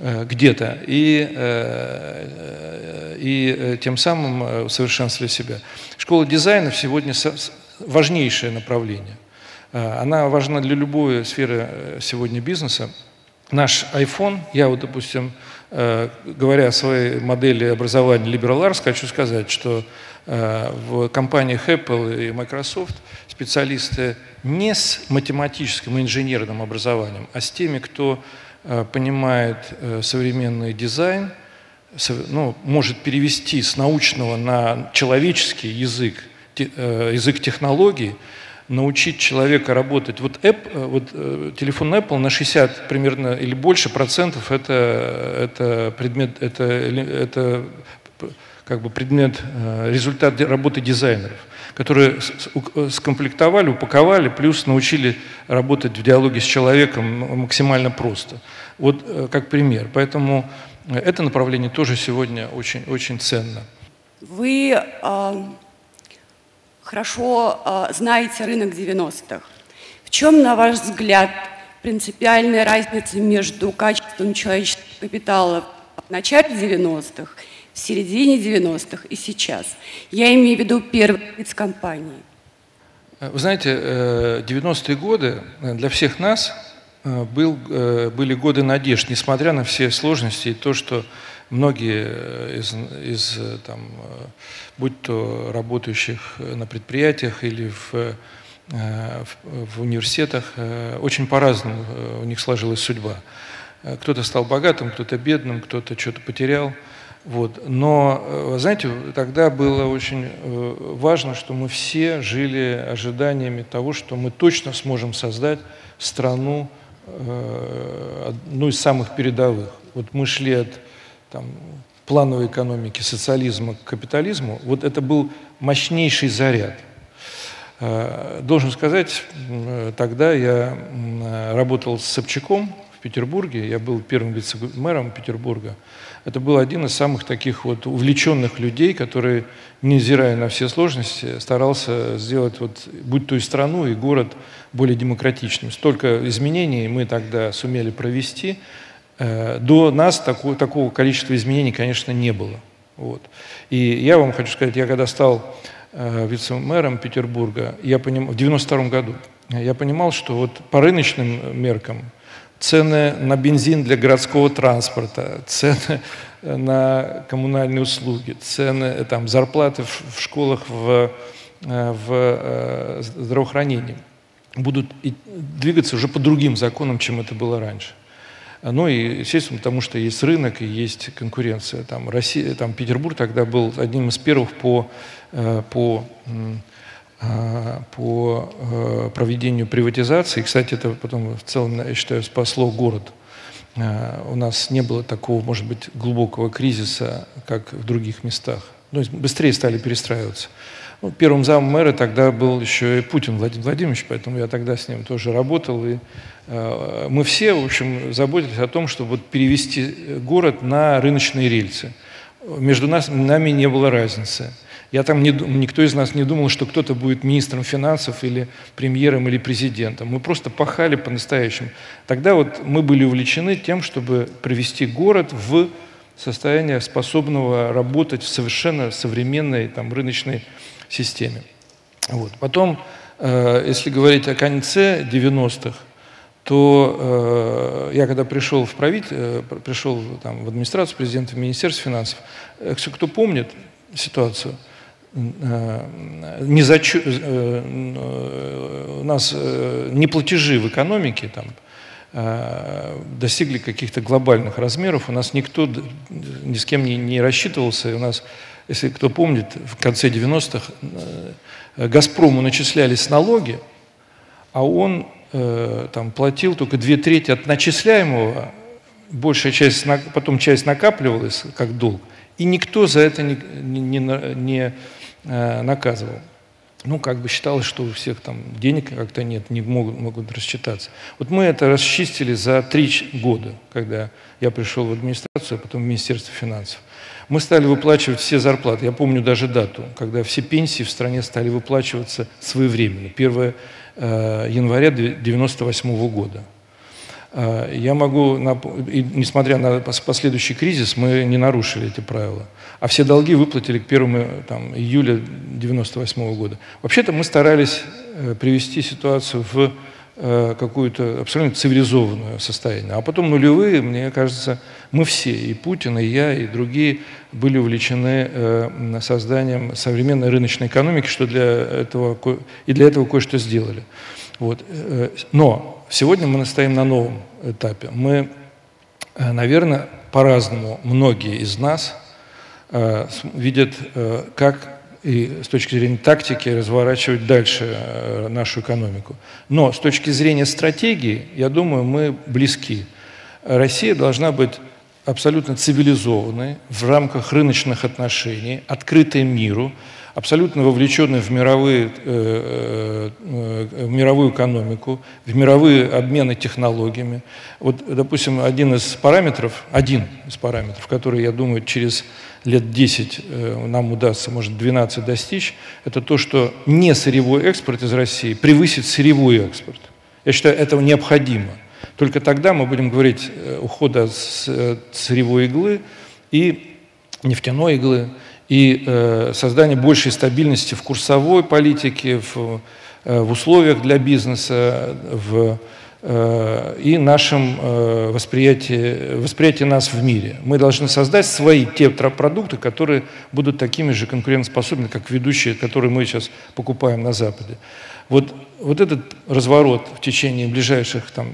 где-то и, э, и э, тем самым усовершенствовали себя. Школа дизайна сегодня важнейшее направление. Она важна для любой сферы сегодня бизнеса. Наш iPhone, я вот, допустим, говоря о своей модели образования Liberal Arts, хочу сказать, что в компаниях Apple и Microsoft специалисты не с математическим и инженерным образованием, а с теми, кто Э, понимает э, современный дизайн, ну, может перевести с научного на человеческий язык, э, язык технологий, научить человека работать. Вот, App, вот телефон Apple на 60 примерно или больше процентов это, это предмет, это, это как бы предмет, результат работы дизайнеров которые скомплектовали, упаковали, плюс научили работать в диалоге с человеком максимально просто. Вот э, как пример. Поэтому э, это направление тоже сегодня очень, очень ценно. Вы э, хорошо э, знаете рынок 90-х. В чем, на ваш взгляд, принципиальная разница между качеством человеческого капитала в начале 90-х в середине 90-х и сейчас. Я имею в виду первый лиц компании. Вы знаете, 90-е э, годы для всех нас э, был, э, были годы надежд, несмотря на все сложности и то, что многие из, из там, будь то работающих на предприятиях или в, в, в университетах, очень по-разному у них сложилась судьба. Кто-то стал богатым, кто-то бедным, кто-то что-то потерял – вот. Но, э, знаете, тогда было очень э, важно, что мы все жили ожиданиями того, что мы точно сможем создать страну, э, одну из самых передовых. Вот мы шли от там, плановой экономики, социализма к капитализму. Вот это был мощнейший заряд. Должен сказать, тогда я работал с Собчаком в Петербурге, я был первым вице-мэром Петербурга. Это был один из самых таких вот увлеченных людей, который, невзирая на все сложности, старался сделать, вот, будь то и страну, и город более демократичным. Столько изменений мы тогда сумели провести. Э, до нас такого, такого количества изменений, конечно, не было. Вот. И я вам хочу сказать, я когда стал э, вице-мэром Петербурга, я поним... в 92 году, я понимал, что вот по рыночным меркам цены на бензин для городского транспорта, цены на коммунальные услуги, цены, там, зарплаты в, школах, в, э, в э, здравоохранении будут двигаться уже по другим законам, чем это было раньше. Ну и, естественно, потому что есть рынок и есть конкуренция. Там, Россия, там Петербург тогда был одним из первых по, э, по по э, проведению приватизации. Кстати, это потом в целом, я считаю, спасло город. э, у нас не было такого, может быть, глубокого кризиса, как в других местах. Ну, быстрее стали перестраиваться. Ну, первым замом мэра тогда был еще и Путин Владимир Владимирович, поэтому я тогда с ним тоже работал. И э, мы все, в общем, заботились о том, чтобы вот перевести город на рыночные рельсы. Между нас, нами не было разницы. Я там не, никто из нас не думал, что кто-то будет министром финансов или премьером или президентом. Мы просто пахали по-настоящему. Тогда вот мы были увлечены тем, чтобы привести город в состояние способного работать в совершенно современной там, рыночной системе. Вот. Потом, э, если говорить о конце 90-х, то э, я когда пришел в правитель, э, пришел там, в администрацию президента, в Министерство финансов, э, кто помнит ситуацию, не зачу... Э, э, у нас неплатежи в экономике там, достигли каких-то глобальных размеров, у нас никто ни с кем не, не рассчитывался, у нас если кто помнит, в конце 90-х э, «Газпрому» начислялись налоги, а он э, там, платил только две трети от начисляемого, большая часть, потом часть накапливалась как долг, и никто за это не, не, не, не э, наказывал. Ну, как бы считалось, что у всех там денег как-то нет, не могут, могут рассчитаться. Вот мы это расчистили за три года, когда я пришел в администрацию, а потом в Министерство финансов. Мы стали выплачивать все зарплаты. Я помню даже дату, когда все пенсии в стране стали выплачиваться своевременно. 1 э, января 1998 года. Э, я могу, несмотря на последующий кризис, мы не нарушили эти правила. А все долги выплатили к 1 там, июля 1998 года. Вообще-то мы старались э, привести ситуацию в Э, какую-то абсолютно цивилизованное состояние. А потом нулевые, мне кажется, мы все, и Путин, и я, и другие, были увлечены э, созданием современной рыночной экономики, что для этого, и для этого кое-что сделали. Вот. Э, но сегодня мы настоим на новом этапе. Мы, наверное, по-разному многие из нас видят, как и с точки зрения тактики разворачивать дальше э, нашу экономику. Но с точки зрения стратегии, я думаю, мы близки. Россия должна быть абсолютно цивилизованной, в рамках рыночных отношений, открытой миру, абсолютно вовлеченной в, мировые, э, э, в мировую экономику, в мировые обмены технологиями. Вот, допустим, один из параметров, один из параметров, который, я думаю, через лет 10 э, нам удастся, может, 12 достичь, это то, что не сырьевой экспорт из России превысит сырьевой экспорт. Я считаю, это необходимо. Только тогда мы будем говорить э, ухода с э, сырьевой иглы и нефтяной иглы, и э, создание большей стабильности в курсовой политике, в, э, в условиях для бизнеса, в Э, и нашем э, восприятии, восприятии нас в мире. Мы должны создать свои те продукты, которые будут такими же конкурентоспособными, как ведущие, которые мы сейчас покупаем на Западе. Вот, вот этот разворот в течение ближайших там,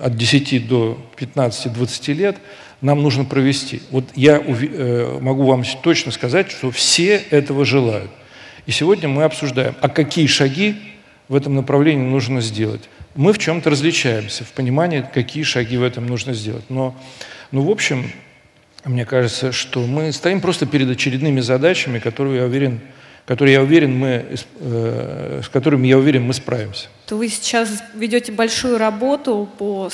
от 10 до 15-20 лет нам нужно провести. Вот я э, могу вам точно сказать, что все этого желают. И сегодня мы обсуждаем, а какие шаги в этом направлении нужно сделать мы в чем-то различаемся, в понимании, какие шаги в этом нужно сделать. Но, ну, в общем, мне кажется, что мы стоим просто перед очередными задачами, которые, я уверен, которые, я уверен, мы, э, с которыми, я уверен, мы справимся. То вы сейчас ведете большую работу по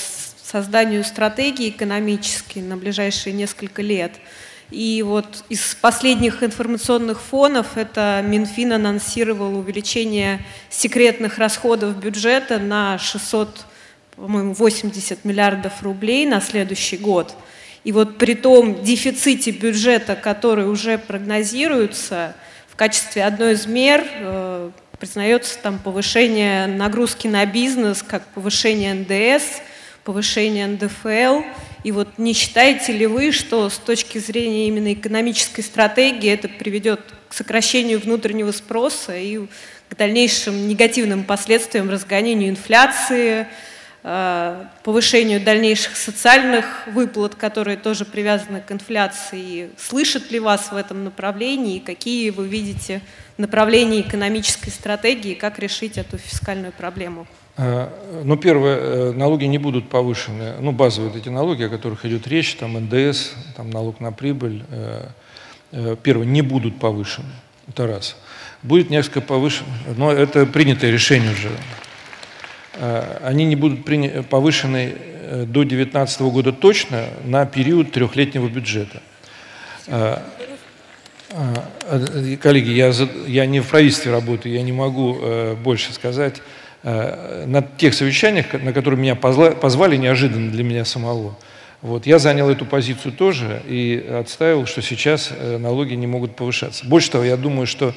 созданию стратегии экономической на ближайшие несколько лет – и вот из последних информационных фонов это Минфин анонсировал увеличение секретных расходов бюджета на 600, по-моему, 80 миллиардов рублей на следующий год. И вот при том дефиците бюджета, который уже прогнозируется, в качестве одной из мер э, признается там повышение нагрузки на бизнес, как повышение НДС, повышение НДФЛ – и вот не считаете ли вы, что с точки зрения именно экономической стратегии это приведет к сокращению внутреннего спроса и к дальнейшим негативным последствиям, разгонению инфляции, э, повышению дальнейших социальных выплат, которые тоже привязаны к инфляции. Слышат ли вас в этом направлении? Какие вы видите направления экономической стратегии? Как решить эту фискальную проблему? Ну, первое, налоги не будут повышены. Ну, базовые эти налоги, о которых идет речь, там НДС, там налог на прибыль. Первое, не будут повышены. Это раз. Будет несколько повышено, но это принятое решение уже. Они не будут повышены до 2019 года точно на период трехлетнего бюджета. Коллеги, я, я не в правительстве работаю, я не могу больше сказать. На тех совещаниях, на которые меня позвали неожиданно для меня самого, вот, я занял эту позицию тоже и отставил, что сейчас налоги не могут повышаться. Больше того, я думаю, что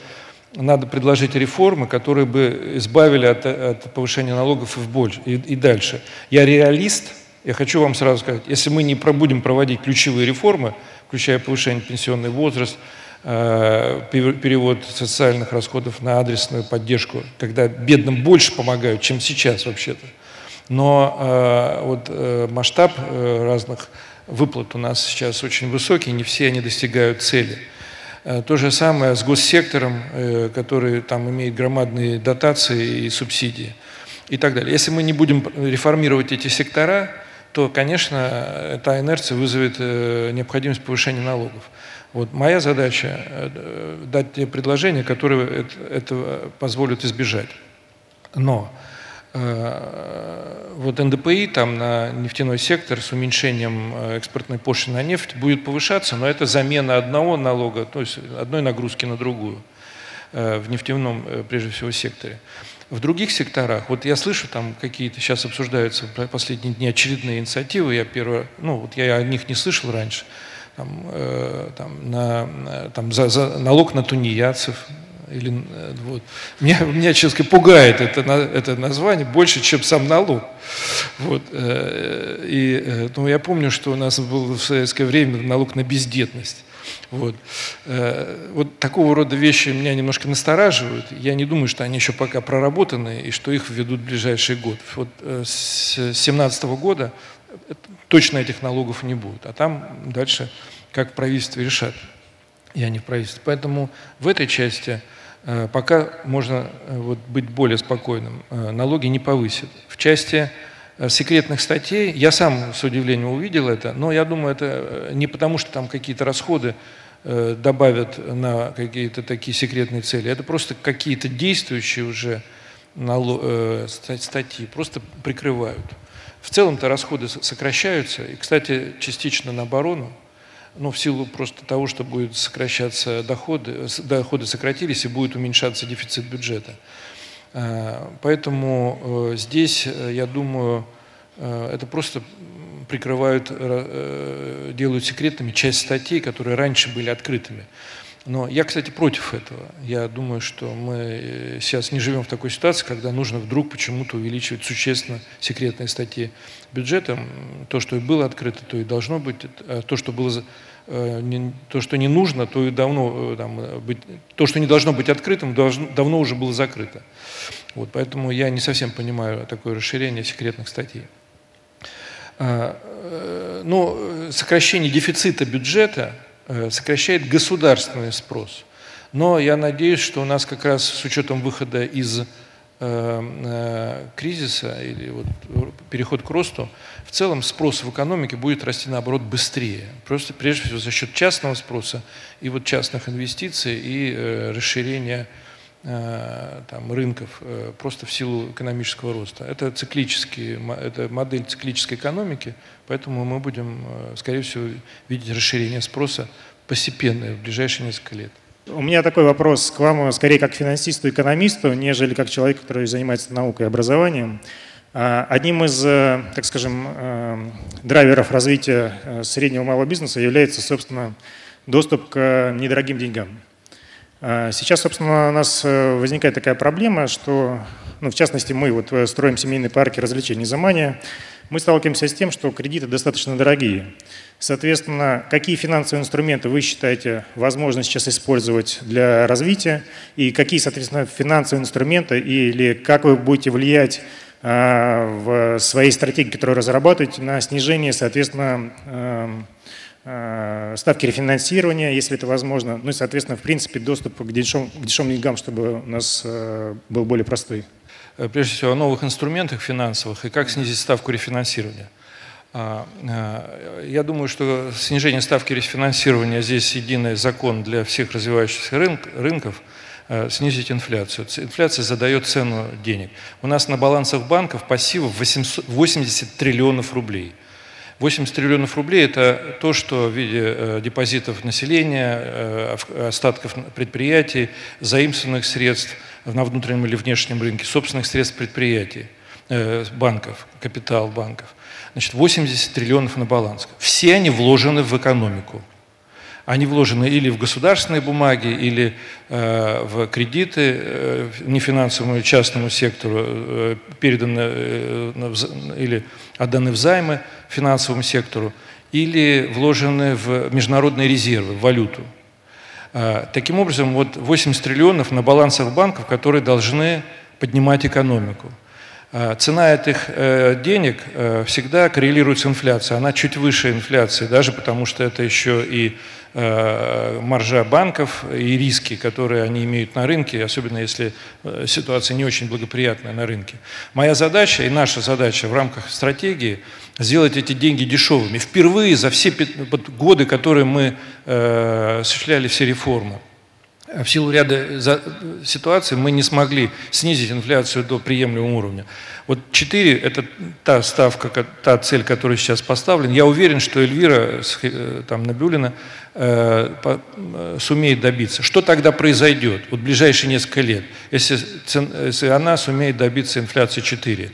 надо предложить реформы, которые бы избавили от, от повышения налогов и, в больше, и, и дальше. Я реалист, я хочу вам сразу сказать, если мы не будем проводить ключевые реформы, включая повышение пенсионный возраст, э, перевод социальных расходов на адресную поддержку, когда бедным больше помогают, чем сейчас вообще-то. Но э, вот э, масштаб разных выплат у нас сейчас очень высокий, не все они достигают цели. Э, то же самое с госсектором, э, который там имеет громадные дотации и субсидии и так далее. Если мы не будем реформировать эти сектора, то, конечно, эта инерция вызовет э, необходимость повышения налогов. Вот моя задача дать те предложения, которые это позволят избежать. Но Э, вот НДПИ там на нефтяной сектор с уменьшением э, экспортной пошлины на нефть будет повышаться, но это замена одного налога, то есть одной нагрузки на другую э, в нефтяном, прежде всего, секторе. В других секторах, вот я слышу, там какие-то сейчас обсуждаются последние дни очередные инициативы, я первое, ну вот я о них не слышал раньше, там, э, там, на, там за, за налог на тунеядцев, или, э, вот. Меня, меня, честно пугает это, это название больше, чем сам налог. Вот. Э, и, э, ну, я помню, что у нас был в советское время налог на бездетность. Вот. вот такого рода вещи меня немножко настораживают. Я не думаю, что они еще пока проработаны и что их введут в ближайший год. Вот с 2017 года точно этих налогов не будет. А там дальше как правительство решат. Я не в правительстве. Поэтому в этой части Э, пока можно э, вот, быть более спокойным. Э, налоги не повысят. В части секретных статей, я сам с удивлением увидел это, но я думаю, это не потому, что там какие-то расходы добавят на какие-то такие секретные цели, это просто какие-то действующие уже статьи просто прикрывают. В целом-то расходы сокращаются, и, кстати, частично на оборону, ну, в силу просто того, что будет сокращаться доходы, доходы сократились и будет уменьшаться дефицит бюджета. А, поэтому э, здесь, э, я думаю, э, это просто прикрывают, делают секретными часть статей, которые раньше были открытыми. Но я, кстати, против этого. Я думаю, что мы сейчас не живем в такой ситуации, когда нужно вдруг почему-то увеличивать существенно секретные статьи бюджета. То, что и было открыто, то и должно быть. А то, что было Э, то, что не нужно, то и давно э, там, э, быть, то, что не должно быть открытым, должно, давно уже было закрыто. Вот, поэтому я не совсем понимаю такое расширение секретных статей. А, ну, сокращение дефицита бюджета сокращает государственный спрос. Но я надеюсь, что у нас как раз с учетом выхода из кризиса или вот переход к росту, в целом спрос в экономике будет расти наоборот быстрее. Просто прежде всего за счет частного спроса и вот частных инвестиций и э, расширения э, там, рынков э, просто в силу экономического роста. Это, циклические, это модель циклической экономики, поэтому мы будем, э, скорее всего, видеть расширение спроса постепенное в ближайшие несколько лет. У меня такой вопрос к вам, скорее как финансисту, экономисту, нежели как человеку, который занимается наукой и образованием. А, одним из, э, так скажем, э, драйверов развития э, среднего и малого бизнеса является, собственно, доступ к недорогим деньгам. А, сейчас, собственно, у нас возникает такая проблема, что, ну, в частности, мы вот строим семейные парки развлечений «Замания», мы сталкиваемся с тем, что кредиты достаточно дорогие. Соответственно, какие финансовые инструменты вы считаете возможно сейчас использовать для развития, и какие, соответственно, финансовые инструменты, или как вы будете влиять а, в своей стратегии, которую разрабатываете, на снижение, соответственно, эм, э, ставки рефинансирования, если это возможно, ну и, соответственно, в принципе, доступ к дешевым, к дешевым деньгам, чтобы у нас э, был более простой. прежде всего о новых инструментах финансовых и как снизить ставку рефинансирования. А, я думаю, что снижение ставки рефинансирования здесь единый закон для всех развивающихся рынок, рынков э, снизить инфляцию. Инфляция задает цену денег. У нас на балансах банков пассивов 800, 80 триллионов рублей. 80 триллионов рублей – это то, что в виде э, депозитов населения, э, остатков предприятий, заимствованных средств на внутреннем или внешнем рынке, собственных средств предприятий, банков, капитал банков. Значит, 80 триллионов на баланс. Все они вложены в экономику. Они вложены или в государственные бумаги, или э, в кредиты э, нефинансовому частному сектору, э, переданы э, или отданы в займы финансовому сектору, или вложены в международные резервы, в валюту. Э, таким образом, вот 80 триллионов на балансах банков, которые должны поднимать экономику. Э, цена этих э, денег э, всегда коррелирует с инфляцией. Она чуть выше инфляции, даже потому что это еще и маржа банков и риски, которые они имеют на рынке, особенно если ситуация не очень благоприятная на рынке. Моя задача и наша задача в рамках стратегии сделать эти деньги дешевыми. Впервые за все годы, которые мы осуществляли все реформы, в силу ряда ситуаций мы не смогли снизить инфляцию до приемлемого уровня. Вот 4 – это та ставка, та цель, которая сейчас поставлена. Я уверен, что Эльвира э, там, Набюлина э, э, сумеет добиться. Что тогда произойдет вот в ближайшие несколько лет, если, если она сумеет добиться инфляции 4%?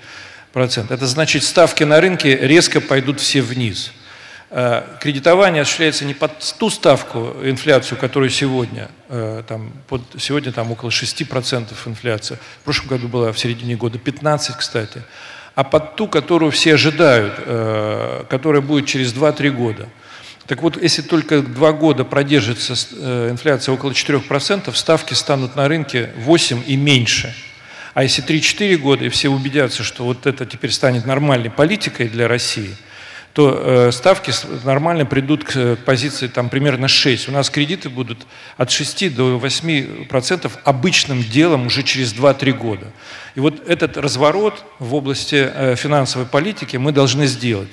Это значит, ставки на рынке резко пойдут все вниз – Э, кредитование осуществляется не под ту ставку инфляцию, которую сегодня, э, там, под, сегодня там около 6% инфляция, в прошлом году была в середине года 15, кстати, а под ту, которую все ожидают, э, которая будет через 2-3 года. Так вот, если только два года продержится инфляция около 4%, ставки станут на рынке 8 и меньше. А если 3-4 года, и все убедятся, что вот это теперь станет нормальной политикой для России – то э, ставки нормально придут к позиции там, примерно 6. У нас кредиты будут от 6 до 8 процентов обычным делом уже через 2-3 года. И вот этот разворот в области э, финансовой политики мы должны сделать.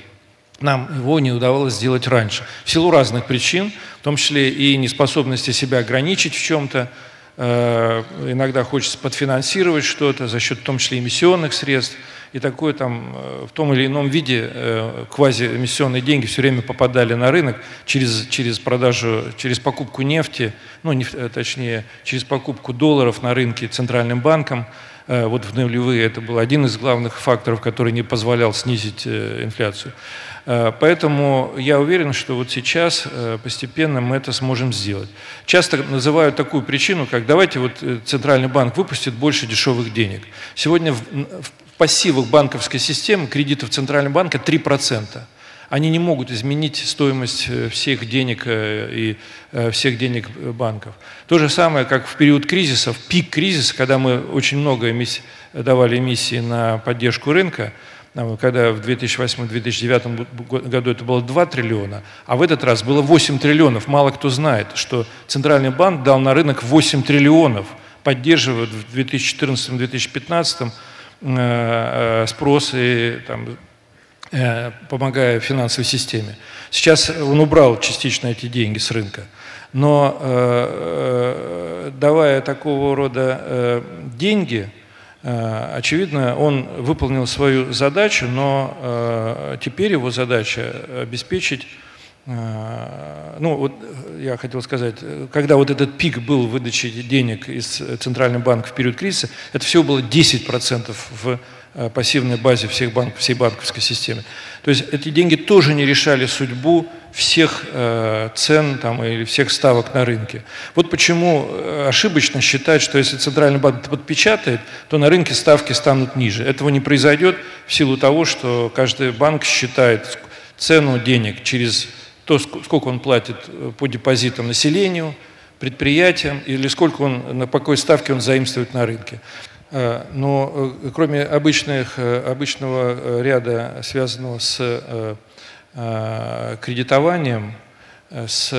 Нам его не удавалось сделать раньше. В силу разных причин, в том числе и неспособности себя ограничить в чем-то, э, иногда хочется подфинансировать что-то за счет в том числе эмиссионных средств – и такое там э, в том или ином виде э, квазиэмиссионные деньги все время попадали на рынок через, через продажу, через покупку нефти, ну, нефть, э, точнее, через покупку долларов на рынке Центральным банком. Вот в нулевые это был один из главных факторов, который не позволял снизить инфляцию. Поэтому я уверен, что вот сейчас постепенно мы это сможем сделать. Часто называют такую причину, как давайте вот Центральный банк выпустит больше дешевых денег. Сегодня в пассивах банковской системы кредитов Центрального банка 3%. Они не могут изменить стоимость э, всех денег э, и э, всех денег банков. То же самое, как в период кризиса, в пик кризиса, когда мы очень много эмиссий, давали эмиссии на поддержку рынка, когда в 2008-2009 году это было 2 триллиона, а в этот раз было 8 триллионов. Мало кто знает, что Центральный банк дал на рынок 8 триллионов, поддерживая в 2014-2015 Э, э, спрос и там, э, помогая финансовой системе. Сейчас он убрал частично эти деньги с рынка. Но давая такого рода деньги, очевидно, он выполнил свою задачу, но теперь его задача обеспечить ну, вот я хотел сказать, когда вот этот пик был выдачи денег из Центрального банка в период кризиса, это всего было 10% в э, пассивной базе всех банков, всей банковской системы. То есть эти деньги тоже не решали судьбу всех э, цен там, или всех ставок на рынке. Вот почему э, ошибочно считать, что если Центральный банк подпечатает, то на рынке ставки станут ниже. Этого не произойдет в силу того, что каждый банк считает цену денег через то, сколько он платит э, по депозитам населению, предприятиям, или сколько он, на какой ставке он заимствует на рынке. Э, но э, кроме обычных, обычного ряда, связанного с кредитованием, с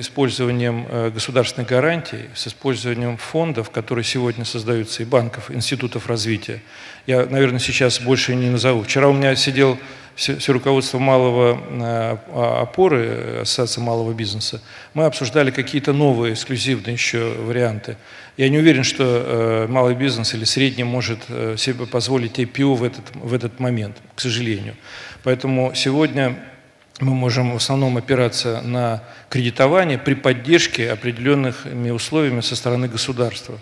использованием государственных гарантий, с использованием фондов, которые сегодня создаются, и банков, институтов развития. Я, наверное, сейчас больше не назову. Вчера у меня сидел все, все руководство малого э, опоры, Ассоциации малого бизнеса. Мы обсуждали какие-то новые, эксклюзивные еще варианты. Я не уверен, что малый бизнес или средний может себе позволить IPO в этот, в этот момент, к сожалению. Поэтому сегодня мы можем в основном опираться на кредитование при поддержке определенными условиями со стороны государства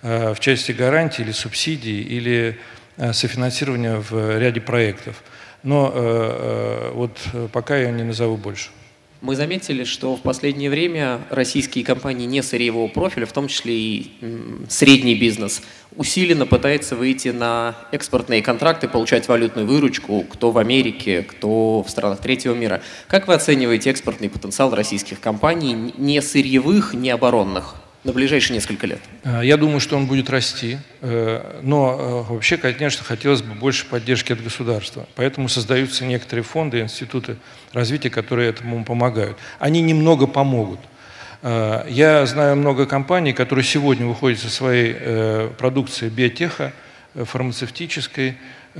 э, в части гарантий или субсидий или э, софинансирования в ряде проектов. Но э, вот пока я не назову больше. Мы заметили, что в последнее время российские компании не сырьевого профиля, в том числе и средний бизнес, усиленно пытается выйти на экспортные контракты, получать валютную выручку, кто в Америке, кто в странах третьего мира. Как вы оцениваете экспортный потенциал российских компаний, не сырьевых, не оборонных? На ближайшие несколько лет? А, я думаю, что он будет расти, э, но э, вообще, конечно, хотелось бы больше поддержки от государства. Поэтому создаются некоторые фонды, институты развития, которые этому помогают. Они немного помогут. Я знаю много компаний, которые сегодня выходят со своей э, продукцией биотеха, фармацевтической,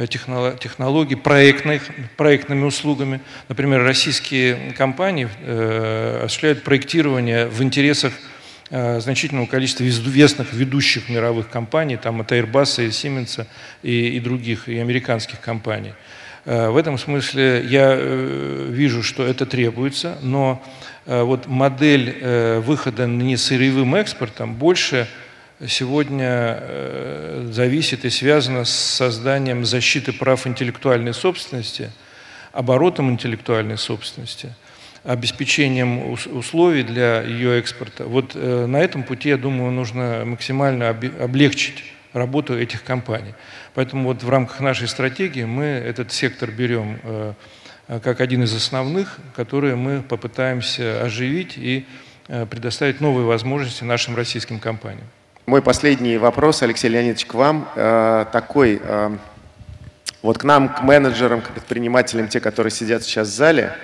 технологий, проектных, проектными услугами. Например, российские компании осуществляют проектирование в интересах Э, значительного количества известных ведущих мировых компаний, там от Airbus, и Siemens и, и других, и американских компаний. Э, в этом смысле я э, вижу, что это требуется, но вот модель выхода не сырьевым экспортом больше сегодня зависит и связана с созданием защиты прав интеллектуальной собственности, оборотом интеллектуальной собственности – обеспечением условий для ее экспорта. Вот э, на этом пути, я думаю, нужно максимально облегчить работу этих компаний. Поэтому вот в рамках нашей стратегии мы этот сектор берем э, как один из основных, которые мы попытаемся оживить и э, предоставить новые возможности нашим российским компаниям. Мой последний вопрос, Алексей Леонидович, к вам такой. Вот к нам, к менеджерам, к предпринимателям, те, которые сидят сейчас в зале –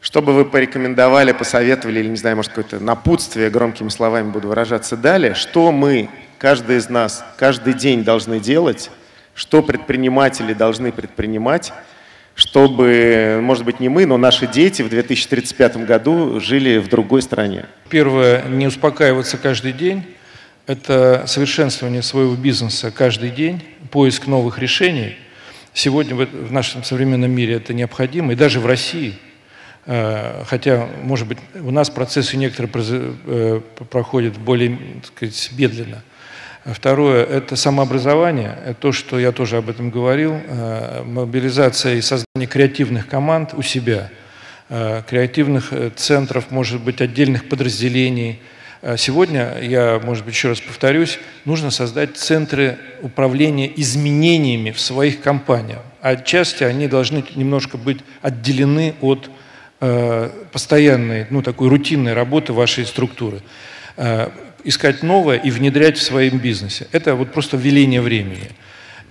что бы вы порекомендовали, посоветовали, или, не знаю, может, какое-то напутствие, громкими словами буду выражаться далее, что мы, каждый из нас, каждый день должны делать, что предприниматели должны предпринимать, чтобы, может быть, не мы, но наши дети в 2035 году жили в другой стране? Первое, не успокаиваться каждый день. Это совершенствование своего бизнеса каждый день, поиск новых решений. Сегодня в нашем современном мире это необходимо, и даже в России – хотя, может быть, у нас процессы некоторые э, проходят более так сказать, медленно. Второе – это самообразование, это то, что я тоже об этом говорил, э, мобилизация и создание креативных команд у себя, креативных центров, может быть, отдельных подразделений. Сегодня, я, может быть, еще раз повторюсь, нужно создать центры управления изменениями в своих компаниях. Отчасти они должны немножко быть отделены от Э, постоянной, ну, такой рутинной работы вашей структуры. Э, искать новое и внедрять в своем бизнесе. Это вот просто веление времени.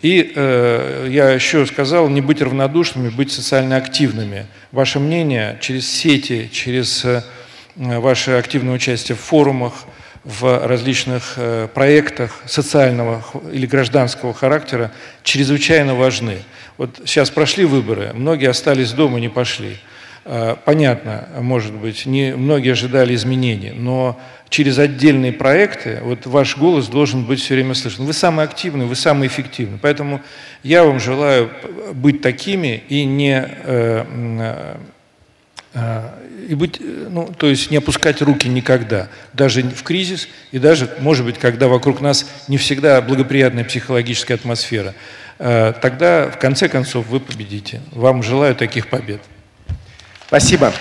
И э, я еще сказал, не быть равнодушными, быть социально активными. Ваше мнение через сети, через э, ваше активное участие в форумах, в различных э, проектах социального или гражданского характера чрезвычайно важны. Вот сейчас прошли выборы, многие остались дома, не пошли. Э, понятно, может быть, не многие ожидали изменений, но через отдельные проекты вот ваш голос должен быть все время слышен. Вы самый активный, вы самый эффективный. Поэтому я вам желаю быть такими и не э, э, и быть, ну, то есть не опускать руки никогда, даже в кризис и даже, может быть, когда вокруг нас не всегда благоприятная психологическая атмосфера. Тогда, в конце концов, вы победите. Вам желаю таких побед. Спасибо.